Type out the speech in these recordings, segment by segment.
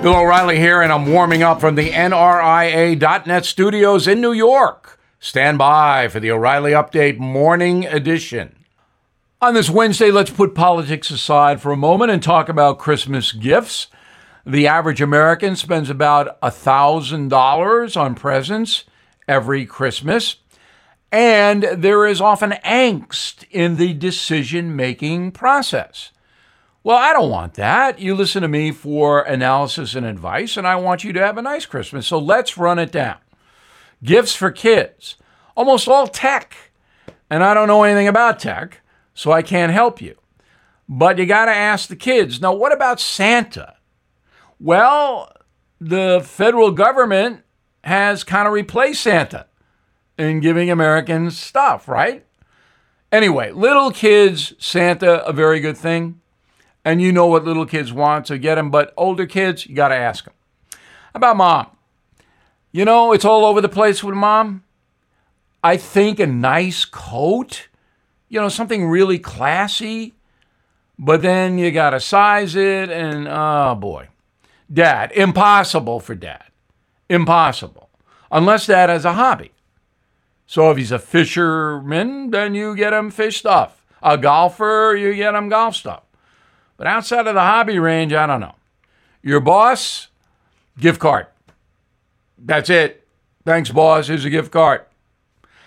Bill O'Reilly here, and I'm warming up from the NRIA.net studios in New York. Stand by for the O'Reilly Update Morning Edition. On this Wednesday, let's put politics aside for a moment and talk about Christmas gifts. The average American spends about $1,000 on presents every Christmas, and there is often angst in the decision making process. Well, I don't want that. You listen to me for analysis and advice, and I want you to have a nice Christmas. So let's run it down. Gifts for kids, almost all tech. And I don't know anything about tech, so I can't help you. But you got to ask the kids. Now, what about Santa? Well, the federal government has kind of replaced Santa in giving Americans stuff, right? Anyway, little kids, Santa, a very good thing and you know what little kids want, so get them. But older kids, you got to ask them. About mom. You know, it's all over the place with mom. I think a nice coat, you know, something really classy, but then you got to size it, and oh boy. Dad, impossible for dad. Impossible. Unless dad has a hobby. So if he's a fisherman, then you get him fish stuff. A golfer, you get him golf stuff. But outside of the hobby range, I don't know. Your boss, gift card. That's it. Thanks, boss. Here's a gift card.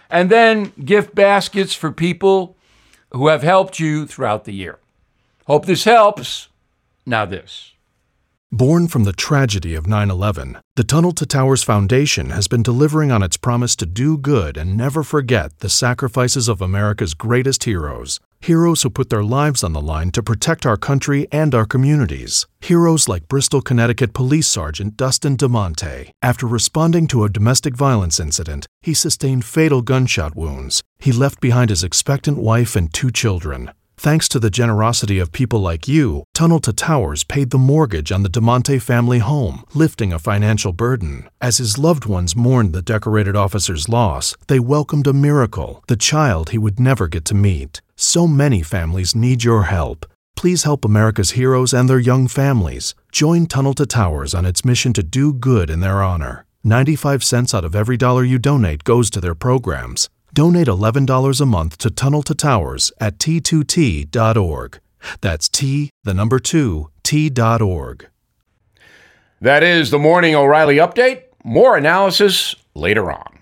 And then gift baskets for people who have helped you throughout the year. Hope this helps. Now, this. Born from the tragedy of 9 11, the Tunnel to Towers Foundation has been delivering on its promise to do good and never forget the sacrifices of America's greatest heroes. Heroes who put their lives on the line to protect our country and our communities. Heroes like Bristol, Connecticut Police Sergeant Dustin DeMonte. After responding to a domestic violence incident, he sustained fatal gunshot wounds. He left behind his expectant wife and two children. Thanks to the generosity of people like you, Tunnel to Towers paid the mortgage on the DeMonte family home, lifting a financial burden. As his loved ones mourned the decorated officer's loss, they welcomed a miracle, the child he would never get to meet. So many families need your help. Please help America's heroes and their young families. Join Tunnel to Towers on its mission to do good in their honor. 95 cents out of every dollar you donate goes to their programs. Donate $11 a month to Tunnel to Towers at t2t.org. That's T, the number 2, T.org. That is the Morning O'Reilly Update. More analysis later on.